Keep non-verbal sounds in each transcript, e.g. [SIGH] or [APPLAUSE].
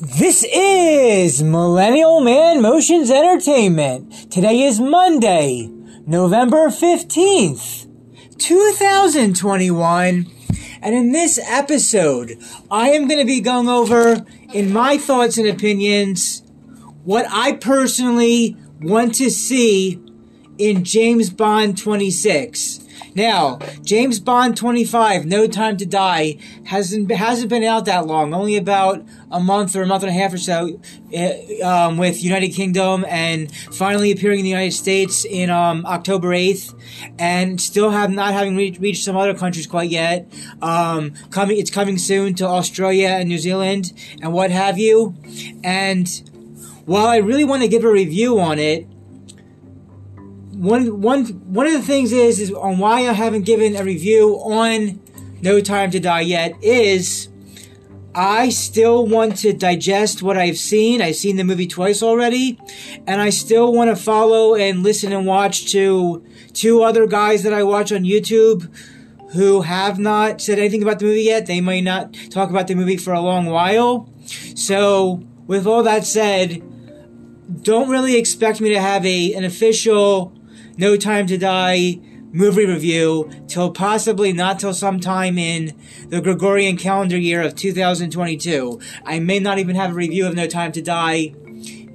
This is Millennial Man Motions Entertainment. Today is Monday, November 15th, 2021. And in this episode, I am going to be going over, in my thoughts and opinions, what I personally want to see in James Bond 26. Now, James Bond 25, No Time to Die, hasn't hasn't been out that long, only about a month or a month and a half or so, uh, um, with United Kingdom and finally appearing in the United States in um, October 8th, and still have not having re- reached some other countries quite yet. Um, coming, it's coming soon to Australia and New Zealand and what have you. And while I really want to give a review on it, one one one of the things is is on why I haven't given a review on No Time to Die yet is I still want to digest what I've seen. I've seen the movie twice already, and I still want to follow and listen and watch to two other guys that I watch on YouTube who have not said anything about the movie yet. They might not talk about the movie for a long while. So, with all that said, don't really expect me to have a an official no Time to Die movie review till possibly not till sometime in the Gregorian calendar year of 2022. I may not even have a review of No Time to Die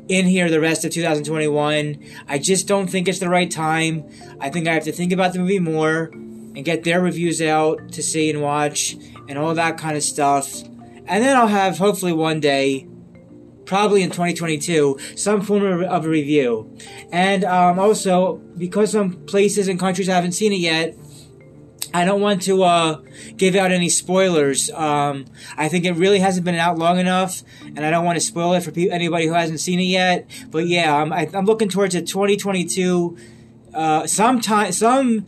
in here the rest of 2021. I just don't think it's the right time. I think I have to think about the movie more and get their reviews out to see and watch and all that kind of stuff. And then I'll have hopefully one day probably in 2022, some form of a review. And um, also, because some places and countries haven't seen it yet, I don't want to uh, give out any spoilers. Um, I think it really hasn't been out long enough, and I don't want to spoil it for pe- anybody who hasn't seen it yet. But yeah, I'm, I, am looking towards a 2022, uh, sometime, some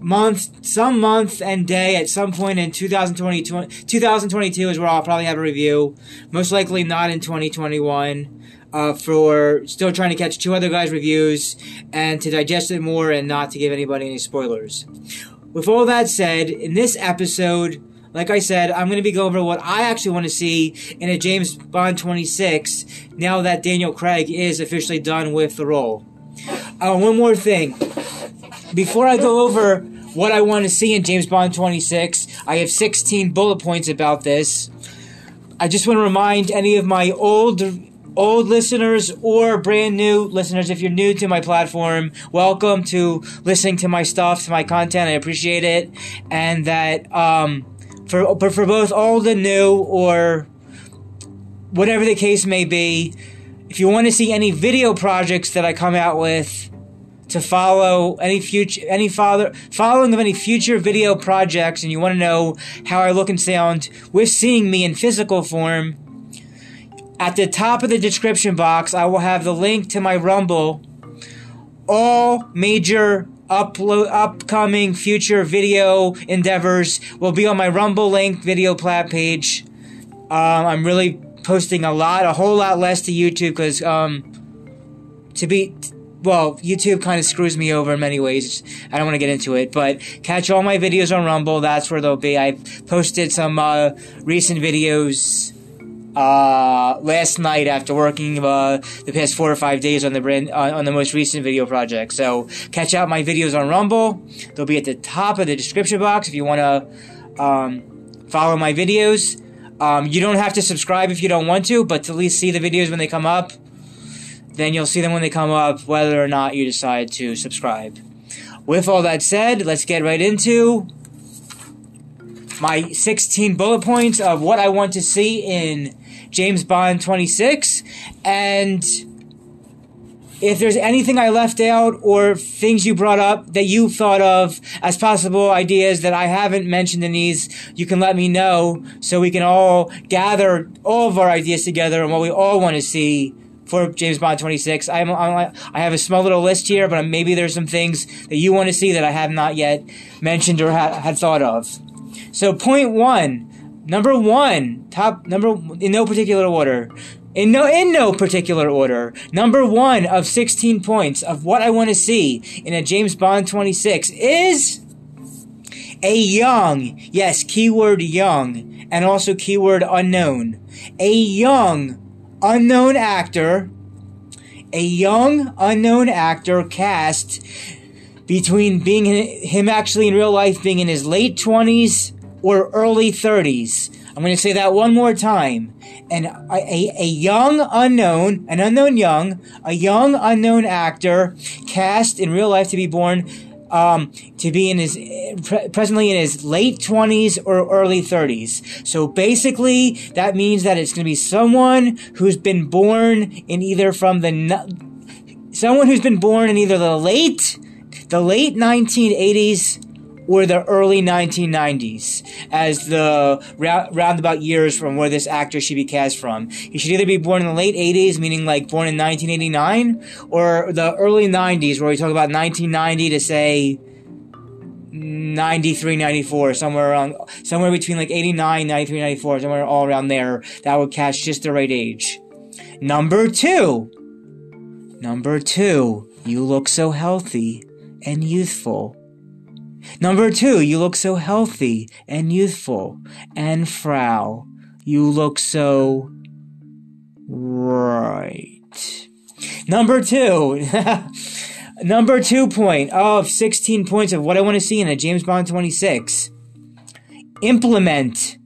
month, some month and day at some point in 2022, 2022 is where I'll probably have a review. Most likely not in 2021. Uh, for still trying to catch two other guys' reviews and to digest it more and not to give anybody any spoilers. With all that said, in this episode, like I said, I'm going to be going over what I actually want to see in a James Bond 26 now that Daniel Craig is officially done with the role. Uh, one more thing. Before I go over what I want to see in James Bond 26. I have 16 bullet points about this. I just want to remind any of my old old listeners or brand new listeners if you're new to my platform welcome to listening to my stuff to my content i appreciate it and that um for but for both old and new or whatever the case may be if you want to see any video projects that i come out with to follow any future any father following of any future video projects and you want to know how I look and sound with seeing me in physical form at the top of the description box I will have the link to my rumble. All major upload upcoming future video endeavors will be on my rumble link video plat page. Um, i'm really posting a lot a whole lot less to youtube because um, to be well, YouTube kind of screws me over in many ways. I don't want to get into it, but catch all my videos on Rumble. That's where they'll be. I posted some uh, recent videos uh, last night after working uh, the past four or five days on the brand uh, on the most recent video project. So catch out my videos on Rumble. They'll be at the top of the description box if you want to um, follow my videos. Um, you don't have to subscribe if you don't want to, but to at least see the videos when they come up then you'll see them when they come up, whether or not you decide to subscribe. With all that said, let's get right into my 16 bullet points of what I want to see in James Bond 26. And if there's anything I left out or things you brought up that you thought of as possible ideas that I haven't mentioned in these, you can let me know so we can all gather all of our ideas together and what we all want to see for James Bond 26. I'm, I'm, i have a small little list here, but maybe there's some things that you want to see that I have not yet mentioned or ha- had thought of. So, point one, number one, top number in no particular order. In no in no particular order. Number one of 16 points of what I want to see in a James Bond 26 is a young, yes, keyword young, and also keyword unknown. A young unknown actor, a young unknown actor cast between being in, him actually in real life being in his late 20s or early 30s. I'm going to say that one more time. And a, a, a, young unknown, an unknown young, a young unknown actor cast in real life to be born um, to be in his pre- presently in his late 20s or early 30s. So basically, that means that it's going to be someone who's been born in either from the someone who's been born in either the late the late 1980s or the early 1990s as the ra- roundabout years from where this actor should be cast from. He should either be born in the late 80s, meaning like born in 1989, or the early 90s, where we talk about 1990 to say 93, 94, somewhere around, somewhere between like 89, 93, 94, somewhere all around there. That would catch just the right age. Number two. Number two. You look so healthy and youthful. Number two, you look so healthy and youthful. And Frau, you look so right. Number two, [LAUGHS] number two point of 16 points of what I want to see in a James Bond 26. Implement.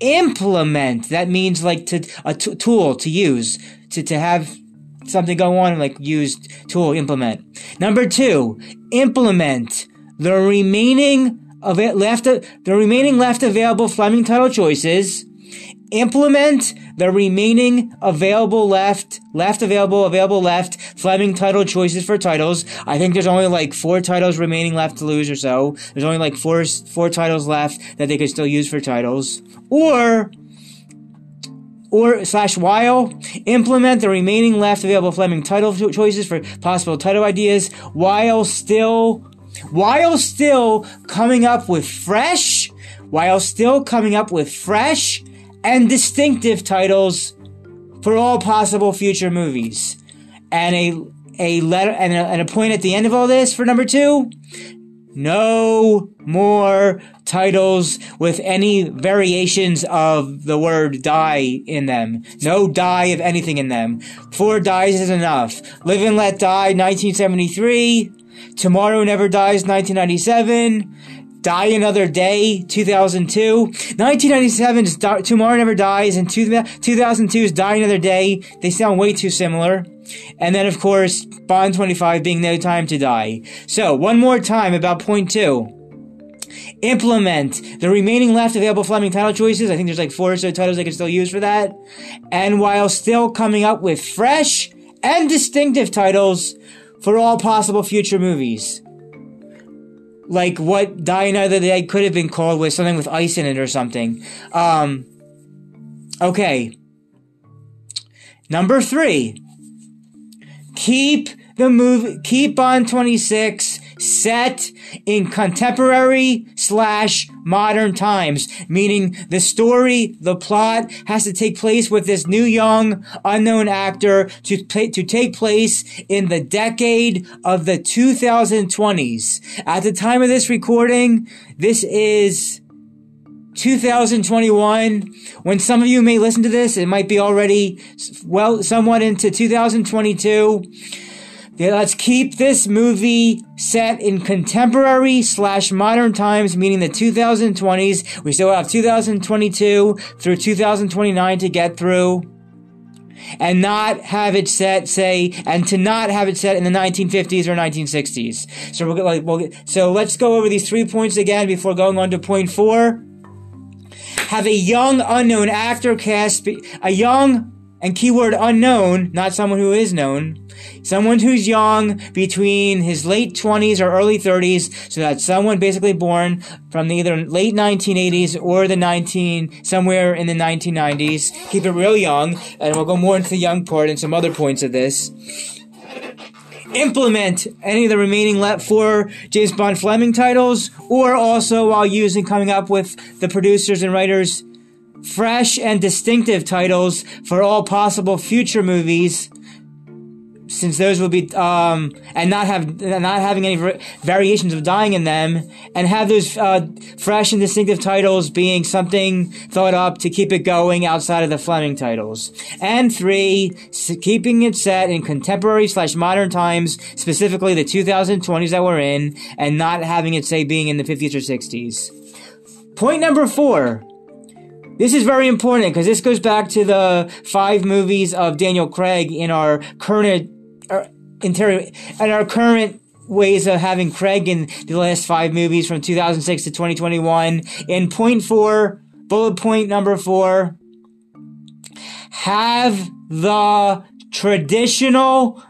Implement. That means like to a t- tool to use to, to have something go on like used tool implement. Number two, implement the remaining of it left, the remaining left available Fleming title choices. Implement the remaining available left, left available, available left Fleming title choices for titles. I think there's only like four titles remaining left to lose or so. There's only like four, four titles left that they could still use for titles. Or, or slash while implement the remaining left available Fleming title choices for possible title ideas while still while still coming up with fresh, while still coming up with fresh and distinctive titles for all possible future movies. And a a letter and a, and a point at the end of all this for number two. No more titles with any variations of the word die in them. No die of anything in them. Four dies is enough. Live and Let Die, 1973. Tomorrow Never Dies, 1997. Die Another Day, 2002. 1997's Die, Tomorrow Never Dies and 2002's Die Another Day. They sound way too similar. And then, of course, Bond 25 being No Time to Die. So, one more time about point two. Implement the remaining left available Fleming title choices. I think there's like four or so titles I can still use for that. And while still coming up with fresh and distinctive titles for all possible future movies. Like what Die Another Day could have been called with something with ice in it or something. Um, okay. Number three. Keep the movie, keep on 26 set in contemporary slash modern times, meaning the story, the plot has to take place with this new young unknown actor to play, to take place in the decade of the 2020s. At the time of this recording, this is 2021. When some of you may listen to this, it might be already well somewhat into 2022. Yeah, let's keep this movie set in contemporary slash modern times, meaning the 2020s. We still have 2022 through 2029 to get through. And not have it set, say, and to not have it set in the 1950s or 1960s. So we'll get like, we'll get, so let's go over these three points again before going on to point four. Have a young unknown actor cast, be, a young and keyword unknown, not someone who is known, someone who's young between his late 20s or early 30s, so that's someone basically born from the either late 1980s or the 19, somewhere in the 1990s. Keep it real young, and we'll go more into the young part and some other points of this. Implement any of the remaining let four James Bond Fleming titles, or also while using coming up with the producers and writers fresh and distinctive titles for all possible future movies since those will be um, and not have not having any variations of dying in them, and have those uh, fresh and distinctive titles being something thought up to keep it going outside of the Fleming titles. And three, keeping it set in contemporary slash modern times, specifically the 2020s that we're in, and not having it say being in the 50s or 60s. Point number four. This is very important because this goes back to the five movies of Daniel Craig in our current our interior and our current ways of having Craig in the last five movies from 2006 to 2021. In point four, bullet point number four, have the traditional,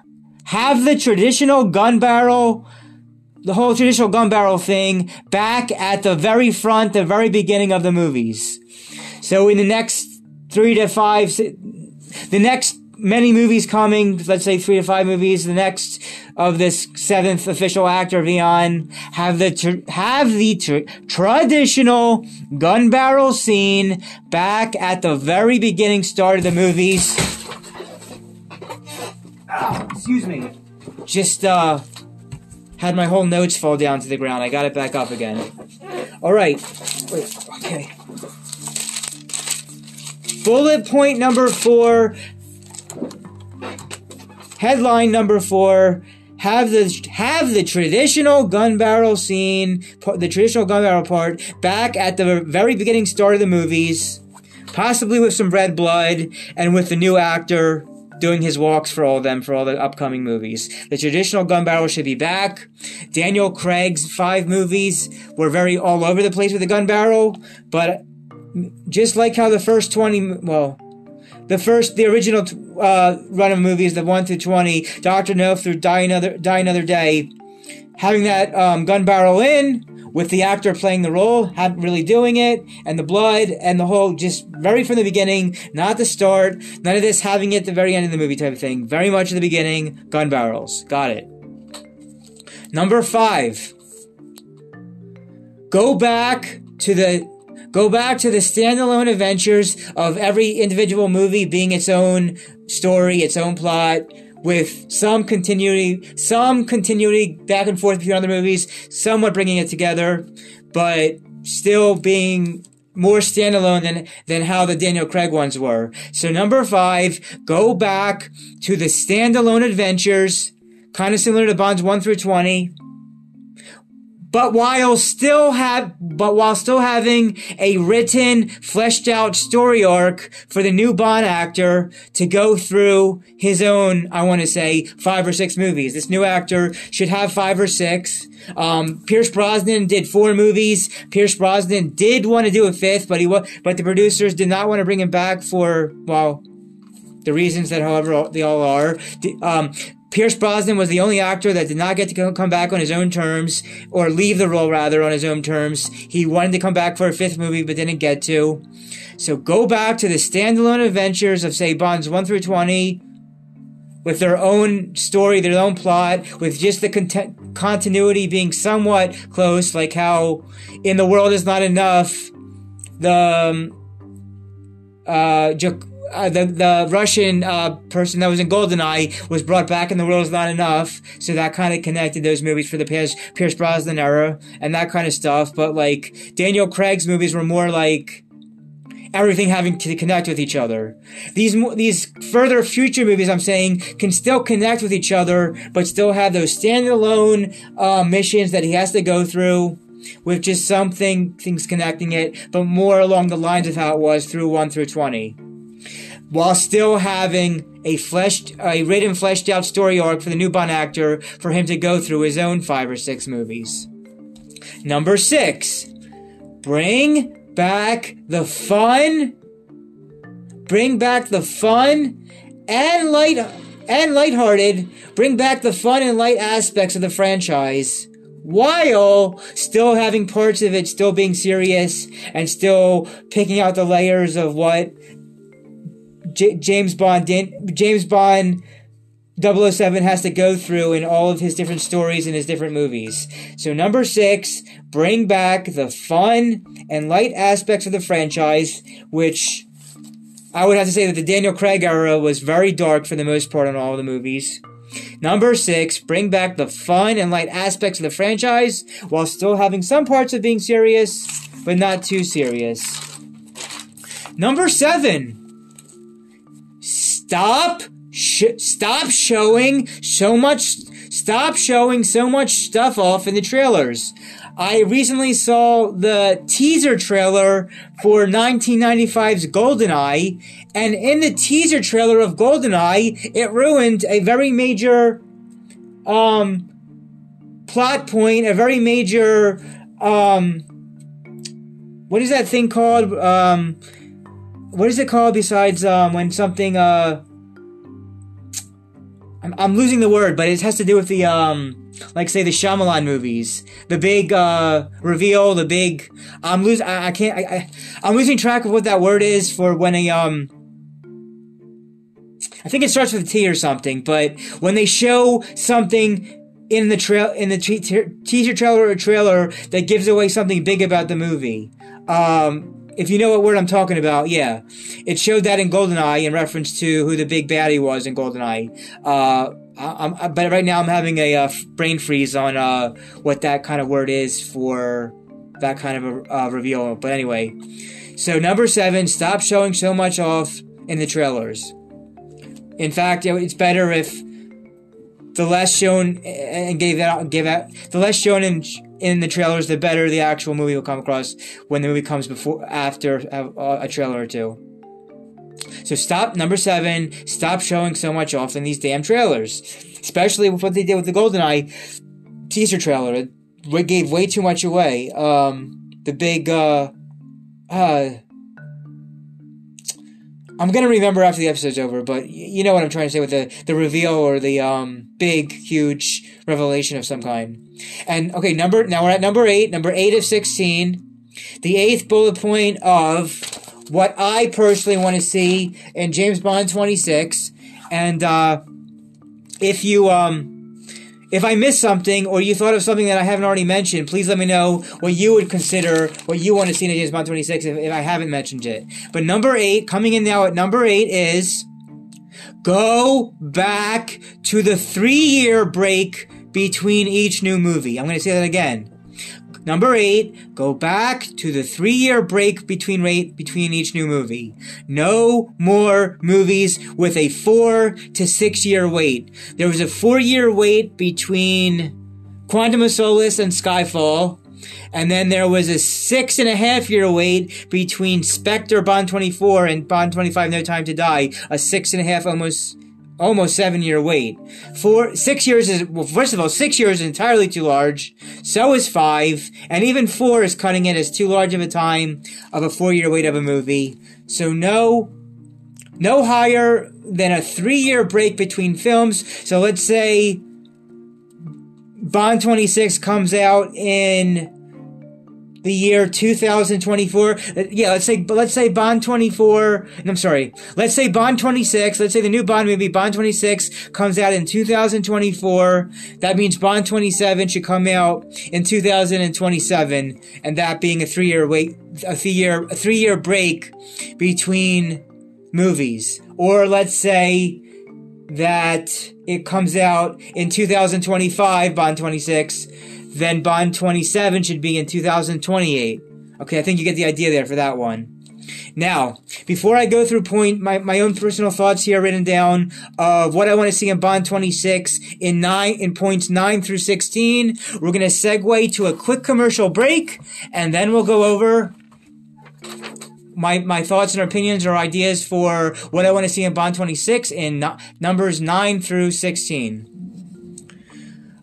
have the traditional gun barrel, the whole traditional gun barrel thing back at the very front, the very beginning of the movies. So in the next three to five, the next many movies coming, let's say three to five movies, the next of this seventh official act or beyond, have the, tr- have the tr- traditional gun barrel scene back at the very beginning start of the movies. Excuse me. Just, uh, had my whole notes fall down to the ground. I got it back up again. Alright. Wait, okay. Bullet point number four Headline number four: Have the have the traditional gun barrel scene, the traditional gun barrel part, back at the very beginning start of the movies, possibly with some red blood and with the new actor doing his walks for all of them for all the upcoming movies. The traditional gun barrel should be back. Daniel Craig's five movies were very all over the place with the gun barrel, but just like how the first 20, well, the first, the original uh, run of movies, the one through twenty, Doctor No through Die Another Die Another Day, having that um, gun barrel in with the actor playing the role, not really doing it, and the blood and the whole, just very from the beginning, not the start, none of this having it at the very end of the movie type of thing. Very much at the beginning, gun barrels. Got it. Number five. Go back to the Go back to the standalone adventures of every individual movie being its own story, its own plot, with some continuity, some continuity back and forth between other movies, somewhat bringing it together, but still being more standalone than, than how the Daniel Craig ones were. So number five, go back to the standalone adventures, kind of similar to Bonds 1 through 20, but while still have, but while still having a written, fleshed out story arc for the new Bond actor to go through his own, I want to say, five or six movies. This new actor should have five or six. Um, Pierce Brosnan did four movies. Pierce Brosnan did want to do a fifth, but he but the producers did not want to bring him back for, well, the reasons that however they all are. Um, Pierce Brosnan was the only actor that did not get to come back on his own terms, or leave the role rather on his own terms. He wanted to come back for a fifth movie, but didn't get to. So go back to the standalone adventures of, say, Bonds 1 through 20, with their own story, their own plot, with just the cont- continuity being somewhat close, like how in The World Is Not Enough, the. Um, uh, uh, the the Russian uh, person that was in Goldeneye was brought back in The World Is Not Enough, so that kind of connected those movies for the Pierce, Pierce Brosnan era and that kind of stuff. But like Daniel Craig's movies were more like everything having to connect with each other. These these further future movies, I'm saying, can still connect with each other, but still have those standalone uh, missions that he has to go through. With just something things connecting it, but more along the lines of how it was through one through twenty while still having a fleshed, a written, fleshed out story arc for the new Bond actor for him to go through his own five or six movies. Number six, bring back the fun, bring back the fun and light and lighthearted, bring back the fun and light aspects of the franchise while still having parts of it still being serious and still picking out the layers of what J- James Bond James Bond 007 has to go through in all of his different stories in his different movies. So number 6, bring back the fun and light aspects of the franchise which I would have to say that the Daniel Craig era was very dark for the most part on all the movies. Number six, bring back the fun and light aspects of the franchise while still having some parts of being serious, but not too serious. Number seven, stop, sh- stop showing so much, stop showing so much stuff off in the trailers. I recently saw the teaser trailer for 1995's GoldenEye, and in the teaser trailer of GoldenEye, it ruined a very major um, plot point, a very major um, what is that thing called? Um, what is it called besides um, when something uh, I'm, I'm losing the word, but it has to do with the um, like say the Shyamalan movies, the big uh, reveal, the big. I'm losing. I, can't. I, I, I'm losing track of what that word is for when a um. I think it starts with a T or something, but when they show something in the trail in the te- te- teaser trailer or trailer that gives away something big about the movie. Um, if you know what word I'm talking about, yeah, it showed that in GoldenEye in reference to who the big baddie was in GoldenEye. Uh, I, I, but right now I'm having a uh, brain freeze on uh, what that kind of word is for that kind of a uh, reveal. But anyway, so number seven, stop showing so much off in the trailers. In fact, it's better if the less shown and gave that give out the less shown in in the trailers, the better the actual movie will come across when the movie comes before after a, a trailer or two. So stop number seven. Stop showing so much off in these damn trailers, especially with what they did with the GoldenEye teaser trailer. It gave way too much away. Um, the big uh, uh, I'm gonna remember after the episode's over, but you know what I'm trying to say with the the reveal or the um big huge revelation of some kind. And okay, number now we're at number eight, number eight of sixteen, the eighth bullet point of what I personally want to see in James Bond 26, and uh, if you um if I missed something or you thought of something that I haven't already mentioned, please let me know what you would consider what you want to see in James Bond 26 if, if I haven't mentioned it. But number eight, coming in now at number eight is go back to the three year break between each new movie. I'm going to say that again. Number eight, go back to the three year break between rate between each new movie. No more movies with a four to six year wait. There was a four year wait between Quantum of Solace and Skyfall. And then there was a six and a half year wait between Spectre Bond 24 and Bond 25 No Time to Die. A six and a half, almost almost seven year wait. Four, six years is, well, first of all, six years is entirely too large. So is five. And even four is cutting it as too large of a time of a four year wait of a movie. So no, no higher than a three year break between films. So let's say Bond 26 comes out in the year 2024. Uh, yeah, let's say let's say Bond 24. I'm sorry. Let's say Bond 26. Let's say the new Bond movie Bond 26 comes out in 2024. That means Bond 27 should come out in 2027, and that being a three year wait, a three year a three year break between movies. Or let's say that it comes out in 2025, Bond 26 then Bond 27 should be in 2028. Okay, I think you get the idea there for that one. Now, before I go through point my, my own personal thoughts here written down of what I want to see in Bond 26 in nine in points 9 through 16, we're going to segue to a quick commercial break and then we'll go over my, my thoughts and opinions or ideas for what I want to see in Bond 26 in no, numbers 9 through 16.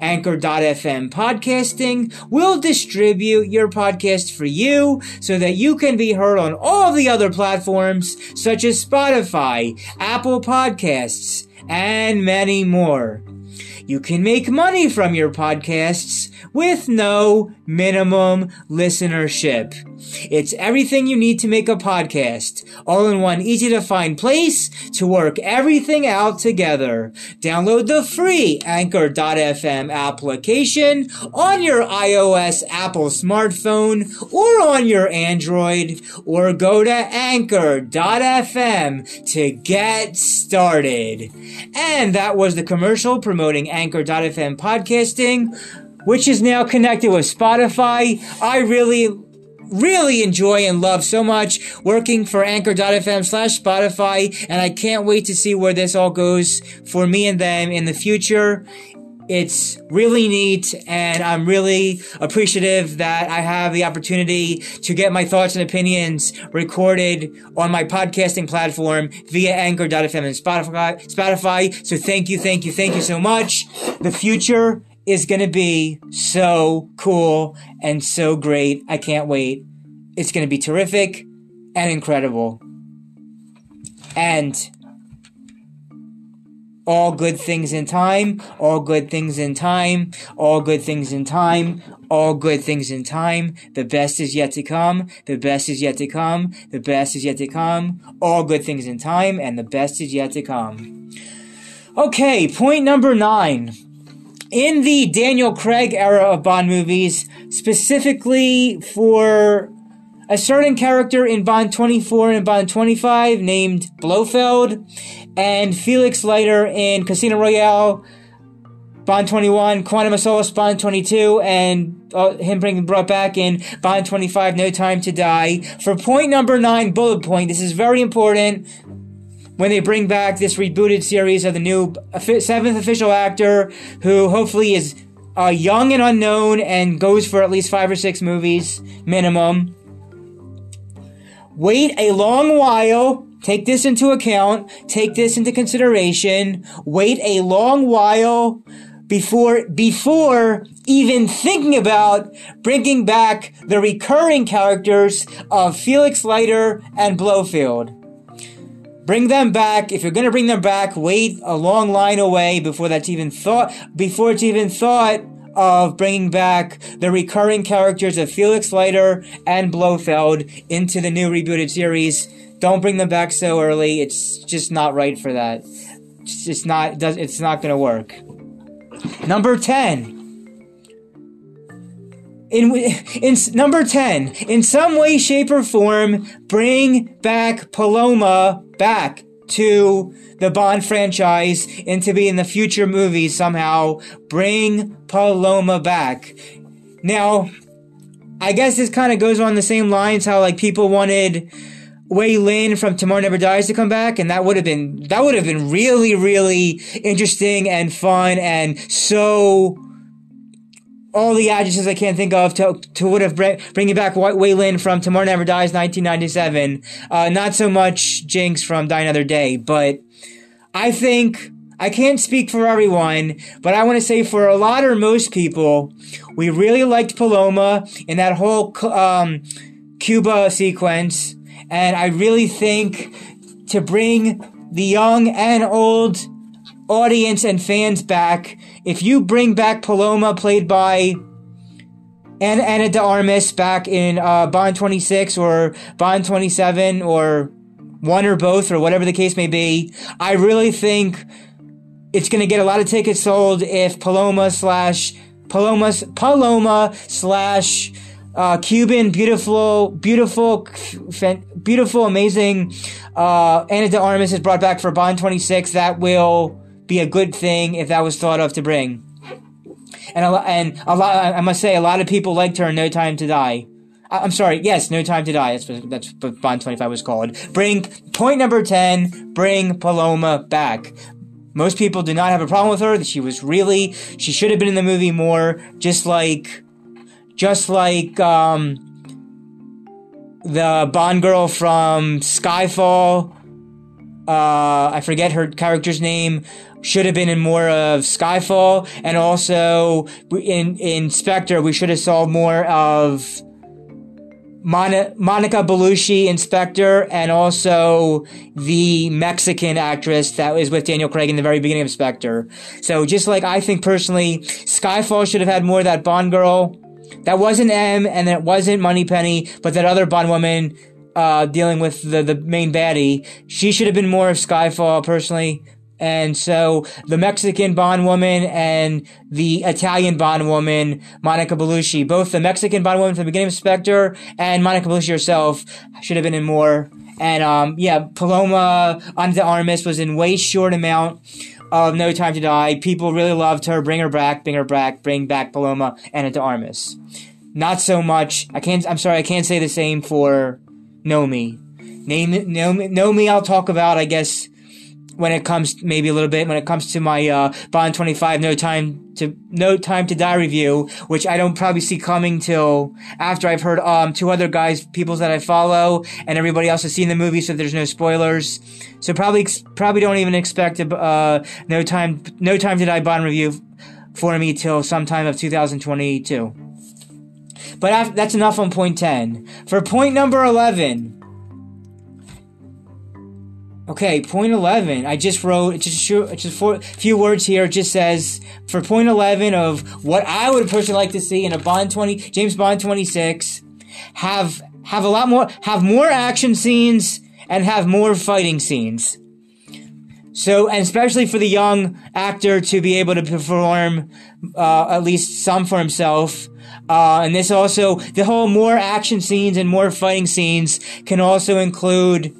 Anchor.fm podcasting will distribute your podcast for you so that you can be heard on all the other platforms such as Spotify, Apple Podcasts, and many more. you can make money from your podcasts with no minimum listenership. It's everything you need to make a podcast, all in one easy to find place to work everything out together. Download the free Anchor.fm application on your iOS Apple smartphone or on your Android, or go to Anchor.fm to get started. And that was the commercial promoting Anchor.fm podcasting which is now connected with Spotify. I really really enjoy and love so much working for anchor.fm slash Spotify. And I can't wait to see where this all goes for me and them in the future. It's really neat and I'm really appreciative that I have the opportunity to get my thoughts and opinions recorded on my podcasting platform via anchor.fm and Spotify, Spotify. So thank you, thank you, thank you so much. The future is going to be so cool and so great. I can't wait. It's going to be terrific and incredible. And all good things in time, all good things in time, all good things in time, all good things in time. The best is yet to come, the best is yet to come, the best is yet to come, all good things in time, and the best is yet to come. Okay, point number nine in the Daniel Craig era of Bond movies, specifically for a certain character in Bond 24 and Bond 25 named Blofeld, and Felix Leiter in Casino Royale, Bond 21, Quantum of Solace, Bond 22, and uh, him being brought back in Bond 25, No Time to Die. For point number nine, bullet point, this is very important when they bring back this rebooted series of the new seventh official actor who hopefully is uh, young and unknown and goes for at least five or six movies minimum. Wait a long while. Take this into account. Take this into consideration. Wait a long while before, before even thinking about bringing back the recurring characters of Felix Leiter and Blofeld. Bring them back. If you're going to bring them back, wait a long line away before that's even thought, before it's even thought of bringing back the recurring characters of Felix Leiter and Blofeld into the new rebooted series. Don't bring them back so early. It's just not right for that. It's not, it's not going to work. Number 10 in in number 10 in some way shape or form bring back paloma back to the bond franchise and to be in the future movies somehow. Bring paloma back. Now i guess this kind of goes on the same lines how like people wanted Wai Lin from Tomorrow Never Dies to come back, and that would have been that would have been really, really interesting and fun and so all the adjectives I can't think of to, to would have bring, bringing back Wai Lin from Tomorrow Never Dies 1997. Uh, not so much Jinx from Die Another Day, but I think I can't speak for everyone, but I want to say for a lot or most people, we really liked Paloma in that whole um, Cuba sequence, and I really think to bring the young and old audience and fans back. If you bring back Paloma, played by Ana, Ana de Armas, back in uh, Bond 26 or Bond 27 or one or both or whatever the case may be, I really think it's going to get a lot of tickets sold if Paloma slash Paloma Paloma slash uh, Cuban beautiful beautiful beautiful amazing uh, Ana de Armas is brought back for Bond 26 that will be a good thing if that was thought of to bring. And a, and a lot, I must say, a lot of people liked her in No Time to Die. I, am sorry, yes, No Time to Die. That's what, that's what Bond 25 was called. Bring, point number 10, bring Paloma back. Most people do not have a problem with her. She was really, she should have been in the movie more, just like, just like, um, the Bond girl from Skyfall. Uh, I forget her character's name should have been in more of Skyfall, and also in in Spectre we should have saw more of Mon- Monica Bellucci, Inspector, and also the Mexican actress that was with Daniel Craig in the very beginning of Spectre. So just like I think personally, Skyfall should have had more of that Bond girl. That wasn't M, and it wasn't Moneypenny, but that other Bond woman uh, dealing with the, the main baddie. She should have been more of Skyfall, personally. And so the Mexican Bond woman and the Italian Bond woman, Monica Bellucci, both the Mexican Bond woman from the beginning of Spectre and Monica Bellucci herself should have been in more. And, um, yeah, Paloma Ana de Armas was in way short amount of No Time to Die. People really loved her. Bring her back, bring her back, bring back Paloma Ana de Armas. Not so much. I can't, I'm sorry, I can't say the same for Nomi. Name Nomi, Nomi I'll talk about, I guess, when it comes maybe a little bit when it comes to my uh, Bond 25 No Time to No Time to Die review, which I don't probably see coming till after I've heard um two other guys, people that I follow, and everybody else has seen the movie, so there's no spoilers. So probably probably don't even expect a uh, No Time No Time to Die Bond review for me till sometime of 2022. But after, that's enough on point 10. For point number 11. Okay, point 11. I just wrote, just, just a few words here. It just says, for point 11 of what I would personally like to see in a Bond 20, James Bond 26, have, have a lot more, have more action scenes and have more fighting scenes. So, and especially for the young actor to be able to perform, uh, at least some for himself. Uh, and this also, the whole more action scenes and more fighting scenes can also include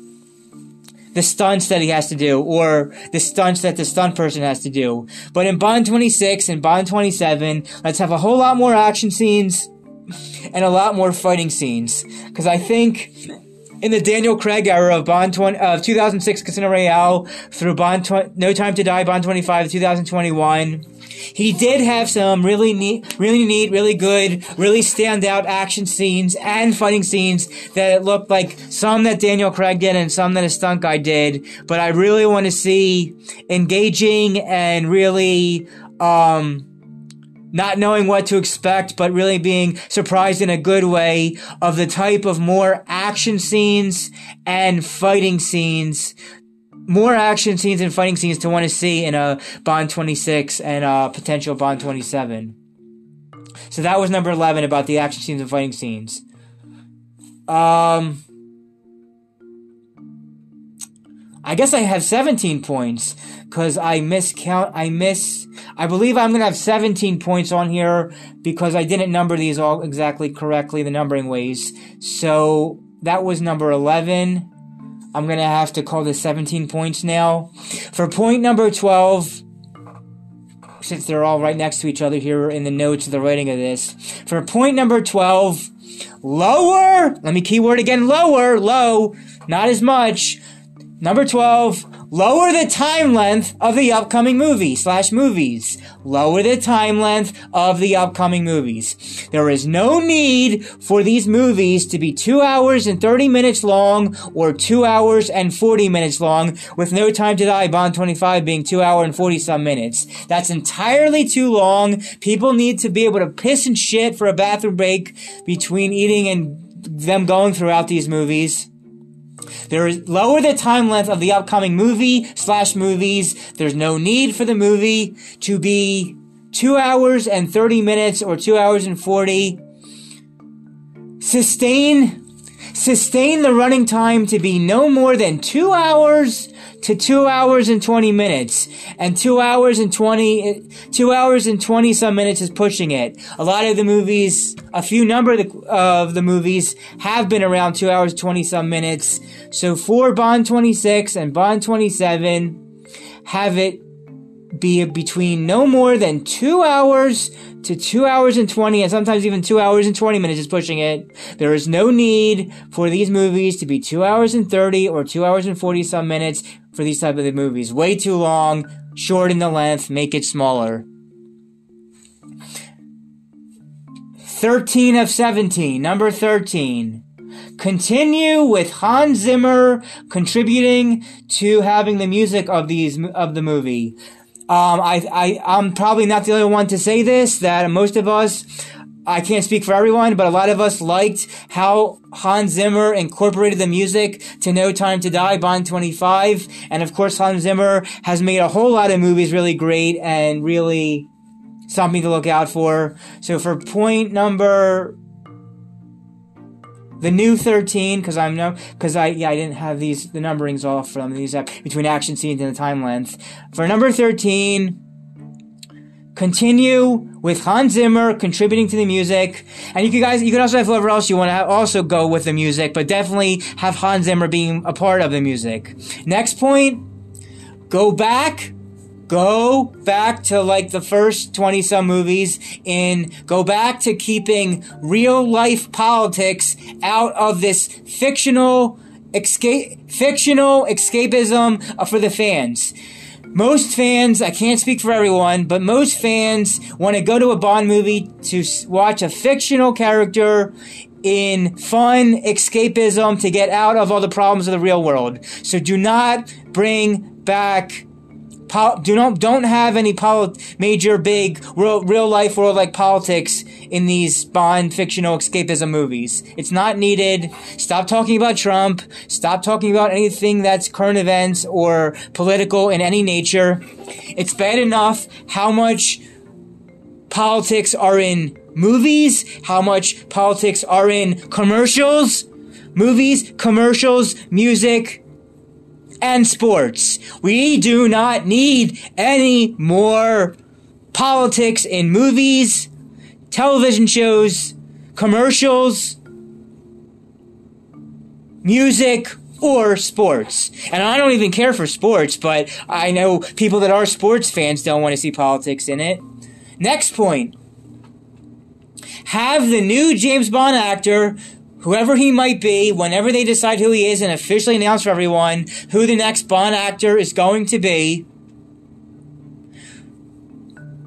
the stunts that he has to do or the stunts that the stunt person has to do. But in Bond 26 and Bond 27, let's have a whole lot more action scenes and a lot more fighting scenes. Cause I think in the Daniel Craig era of Bond 20, of 2006 Casino Royale through Bond 20, No Time to Die, Bond 25, 2021, he did have some really neat, really neat, really good, really standout action scenes and fighting scenes that looked like some that Daniel Craig did and some that a stunt guy did. But I really want to see engaging and really, um, not knowing what to expect, but really being surprised in a good way of the type of more action scenes and fighting scenes more action scenes and fighting scenes to want to see in a Bond 26 and a potential Bond 27. So that was number 11 about the action scenes and fighting scenes. Um, I guess I have 17 points because I miscount. I miss. I believe I'm gonna have 17 points on here because I didn't number these all exactly correctly, the numbering ways. So that was number 11. I'm gonna have to call this 17 points now. For point number 12, since they're all right next to each other here in the notes of the writing of this. For point number 12, lower, let me keyword again, lower, low, not as much. Number 12, Lower the time length of the upcoming movie slash movies. Lower the time length of the upcoming movies. There is no need for these movies to be two hours and 30 minutes long or two hours and 40 minutes long with no time to die Bond 25 being two hour and 40 some minutes. That's entirely too long. People need to be able to piss and shit for a bathroom break between eating and them going throughout these movies. There is lower the time length of the upcoming movie slash movies. There's no need for the movie to be two hours and 30 minutes or two hours and 40. Sustain, sustain the running time to be no more than two hours to two hours and 20 minutes. And two hours and 20, two hours and 20 some minutes is pushing it. A lot of the movies, a few number of the, of the movies have been around two hours, 20 some minutes. So for Bond 26 and Bond 27, have it be between no more than two hours to two hours and 20 and sometimes even two hours and 20 minutes is pushing it. There is no need for these movies to be two hours and 30 or two hours and 40 some minutes for these type of the movies. Way too long, shorten the length, make it smaller. 13 of 17, number 13. Continue with Hans Zimmer contributing to having the music of these of the movie. Um, I, I, I'm probably not the only one to say this. That most of us I can't speak for everyone, but a lot of us liked how Hans Zimmer incorporated the music to No Time to Die, Bond 25. And of course, Hans Zimmer has made a whole lot of movies really great and really something to look out for. So for point number the new 13 because i'm no because i yeah i didn't have these the numberings off from these uh, between action scenes and the time length for number 13 continue with Hans Zimmer contributing to the music. And you can guys, you can also have whoever else you want to also go with the music, but definitely have Hans Zimmer being a part of the music. Next point, go back. Go back to like the first 20 some movies and go back to keeping real life politics out of this fictional escape, fictional escapism uh, for the fans most fans, I can't speak for everyone, but most fans want to go to a Bond movie to watch a fictional character in fun escapism to get out of all the problems of the real world. So do not bring back do not don't have any pol- major big real, real life world like politics in these Bond fictional escapism movies. It's not needed. Stop talking about Trump. Stop talking about anything that's current events or political in any nature. It's bad enough how much politics are in movies, how much politics are in commercials, movies, commercials, music, and sports. We do not need any more politics in movies, television shows, commercials, music, or sports. And I don't even care for sports, but I know people that are sports fans don't want to see politics in it. Next point. Have the new James Bond actor whoever he might be, whenever they decide who he is and officially announce for everyone who the next Bond actor is going to be,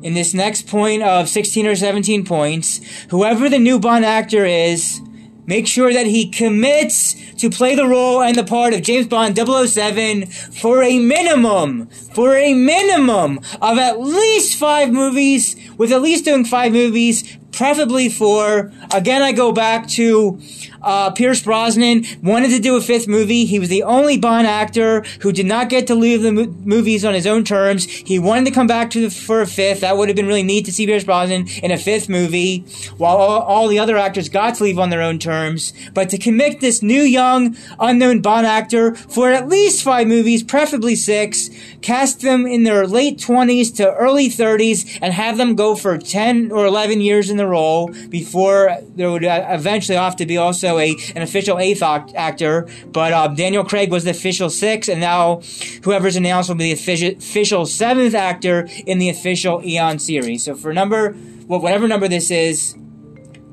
in this next point of 16 or 17 points, whoever the new Bond actor is, make sure that he commits to play the role and the part of James Bond 007 for a minimum, for a minimum of at least five movies, with at least doing five movies, preferably for. Again, I go back to uh, Pierce Brosnan wanted to do a fifth movie. He was the only Bond actor who did not get to leave the mo- movies on his own terms. He wanted to come back to the, for a fifth. That would have been really neat to see Pierce Brosnan in a fifth movie, while all, all the other actors got to leave on their own terms. But to commit this new, young, unknown Bond actor for at least five movies, preferably six, cast them in their late 20s to early 30s, and have them go for 10 or 11 years in the role before there would uh, eventually have to be also a an official eighth actor, but uh, Daniel Craig was the official sixth, and now whoever's announced will be the official, official seventh actor in the official Eon series. So for number, well, whatever number this is,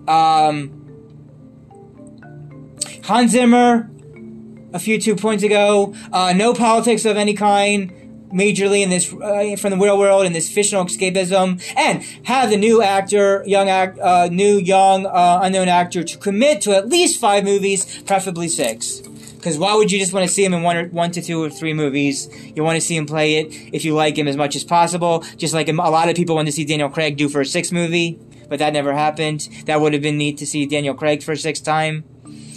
um, Hans Zimmer, a few two points ago, uh, no politics of any kind majorly in this uh, from the real world in this fictional escapism, and have the new actor, young act, uh, new young uh, unknown actor to commit to at least five movies, preferably six. Because why would you just want to see him in one or one to two or three movies? You want to see him play it if you like him as much as possible. Just like a lot of people want to see Daniel Craig do for a sixth movie, but that never happened. That would have been neat to see Daniel Craig for a sixth time,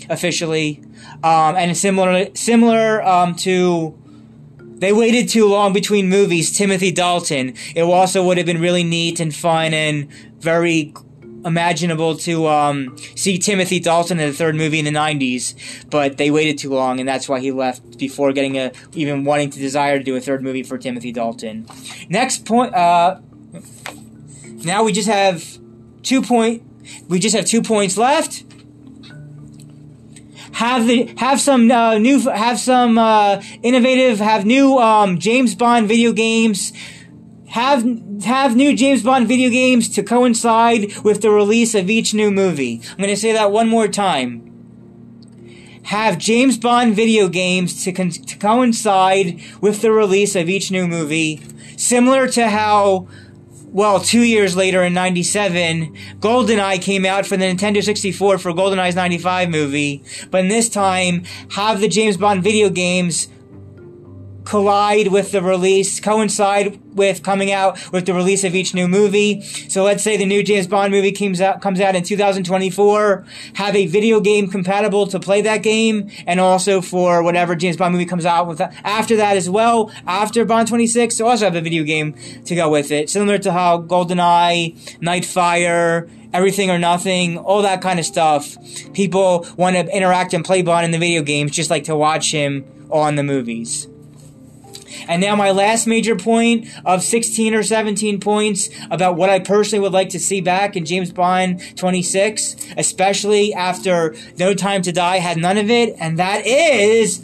officially. Um, and similar, similar um, to they waited too long between movies. Timothy Dalton. It also would have been really neat and fun and very imaginable to um, see Timothy Dalton in the third movie in the 90s, but they waited too long, and that's why he left before getting a even wanting to desire to do a third movie for Timothy Dalton. Next point. Uh, now we just have two point. We just have two points left have the have some uh, new have some uh, innovative have new um, James Bond video games have have new James Bond video games to coincide with the release of each new movie. I'm going to say that one more time. Have James Bond video games to, con- to coincide with the release of each new movie, similar to how well, two years later in 97, GoldenEye came out for the Nintendo 64 for GoldenEye's 95 movie. But in this time, have the James Bond video games collide with the release, coincide with coming out with the release of each new movie. So let's say the new James Bond movie comes out comes out in 2024, have a video game compatible to play that game, and also for whatever James Bond movie comes out with after that as well, after Bond 26, so also have a video game to go with it, similar to how GoldenEye, Nightfire, everything or nothing, all that kind of stuff. People want to interact and play Bond in the video games just like to watch him on the movies. And now my last major point of 16 or 17 points about what I personally would like to see back in James Bond 26, especially after No Time to Die had none of it, and that is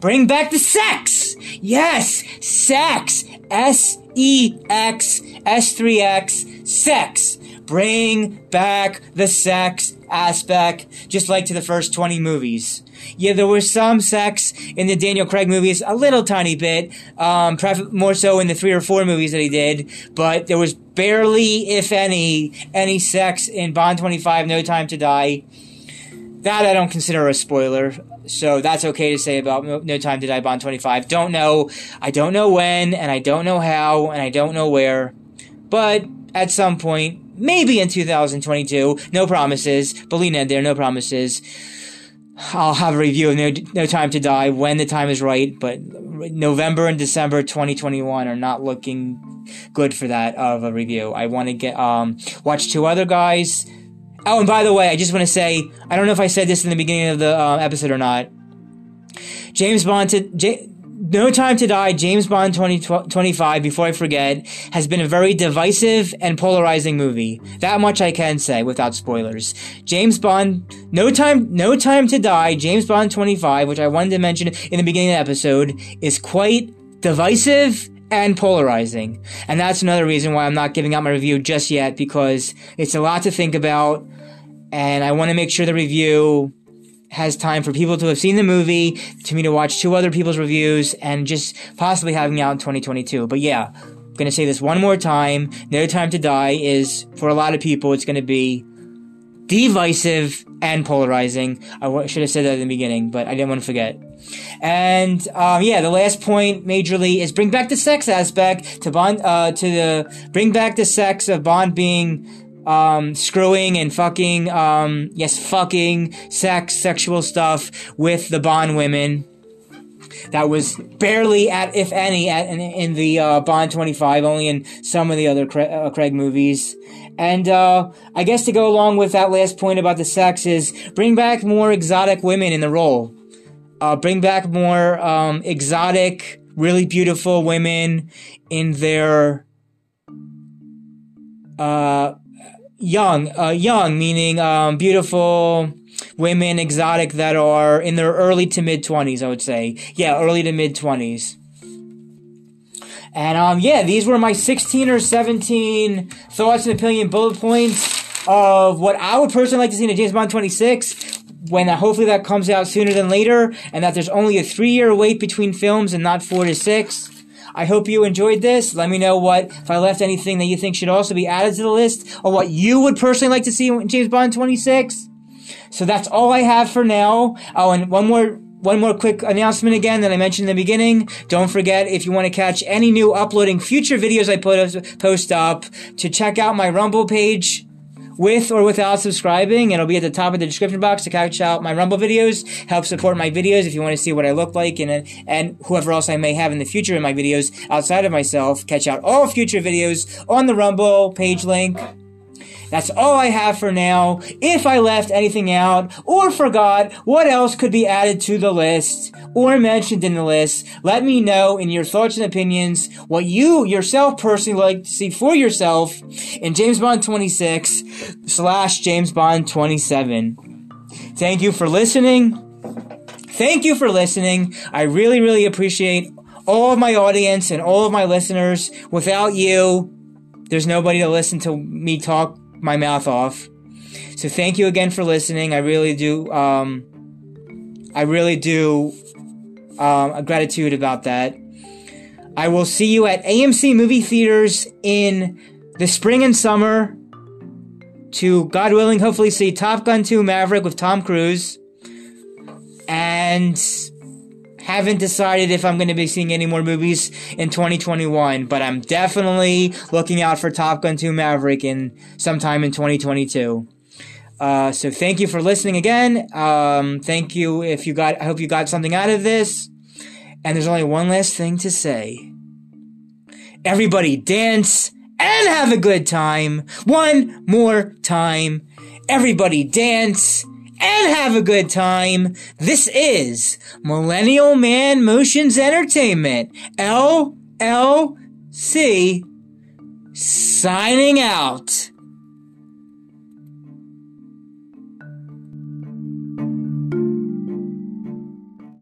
bring back the sex. Yes, sex. S E X S3X sex. Bring back the sex aspect, just like to the first 20 movies. Yeah, there was some sex in the Daniel Craig movies, a little tiny bit, um, more so in the three or four movies that he did, but there was barely, if any, any sex in Bond 25, No Time to Die. That I don't consider a spoiler, so that's okay to say about No Time to Die Bond 25. Don't know, I don't know when, and I don't know how, and I don't know where, but at some point, maybe in 2022, no promises, believe there, no promises I'll have a review of no, no Time to Die when the time is right, but November and December 2021 are not looking good for that of a review. I want to get um watch two other guys. Oh, and by the way, I just want to say I don't know if I said this in the beginning of the uh, episode or not. James Bond to no Time to Die, James Bond 2025, before I forget, has been a very divisive and polarizing movie. That much I can say without spoilers. James Bond, No Time, No Time to Die, James Bond 25, which I wanted to mention in the beginning of the episode, is quite divisive and polarizing. And that's another reason why I'm not giving out my review just yet, because it's a lot to think about, and I want to make sure the review has time for people to have seen the movie, to me to watch two other people's reviews, and just possibly having out in 2022. But yeah, I'm gonna say this one more time. No Time to Die is, for a lot of people, it's gonna be divisive and polarizing. I w- should have said that in the beginning, but I didn't want to forget. And um, yeah, the last point majorly is bring back the sex aspect to Bond. Uh, to the bring back the sex of Bond being um, screwing and fucking, um, yes, fucking, sex, sexual stuff with the Bond women. That was barely at, if any, at, in, in the uh, Bond 25, only in some of the other Craig, uh, Craig movies. And uh, I guess to go along with that last point about the sex is bring back more exotic women in the role. Uh, bring back more um, exotic, really beautiful women in their uh, young, uh, young meaning um, beautiful women, exotic that are in their early to mid twenties. I would say, yeah, early to mid twenties. And um, yeah, these were my sixteen or seventeen thoughts and opinion bullet points of what I would personally like to see in a James Bond twenty six. When uh, hopefully that comes out sooner than later, and that there's only a three year wait between films and not four to six. I hope you enjoyed this. Let me know what, if I left anything that you think should also be added to the list, or what you would personally like to see in James Bond 26. So that's all I have for now. Oh, and one more one more quick announcement again that I mentioned in the beginning. Don't forget if you want to catch any new uploading future videos I put post up to check out my Rumble page with or without subscribing. It'll be at the top of the description box to catch out my Rumble videos, help support my videos if you want to see what I look like and, and whoever else I may have in the future in my videos outside of myself. Catch out all future videos on the Rumble page link. That's all I have for now. If I left anything out or forgot what else could be added to the list or mentioned in the list, let me know in your thoughts and opinions what you yourself personally like to see for yourself in James Bond 26 slash James Bond 27. Thank you for listening. Thank you for listening. I really, really appreciate all of my audience and all of my listeners. Without you, there's nobody to listen to me talk my mouth off. So thank you again for listening. I really do. Um, I really do. Um, a gratitude about that. I will see you at AMC movie theaters in the spring and summer. To God willing, hopefully see Top Gun 2 Maverick with Tom Cruise. And and haven't decided if I'm going to be seeing any more movies in 2021, but I'm definitely looking out for Top Gun 2 Maverick in sometime in 2022. Uh, so thank you for listening again. Um, thank you if you got. I hope you got something out of this. And there's only one last thing to say. Everybody dance and have a good time. One more time. Everybody dance and have a good time. This is Millennial Man Motions Entertainment, LLC, signing out.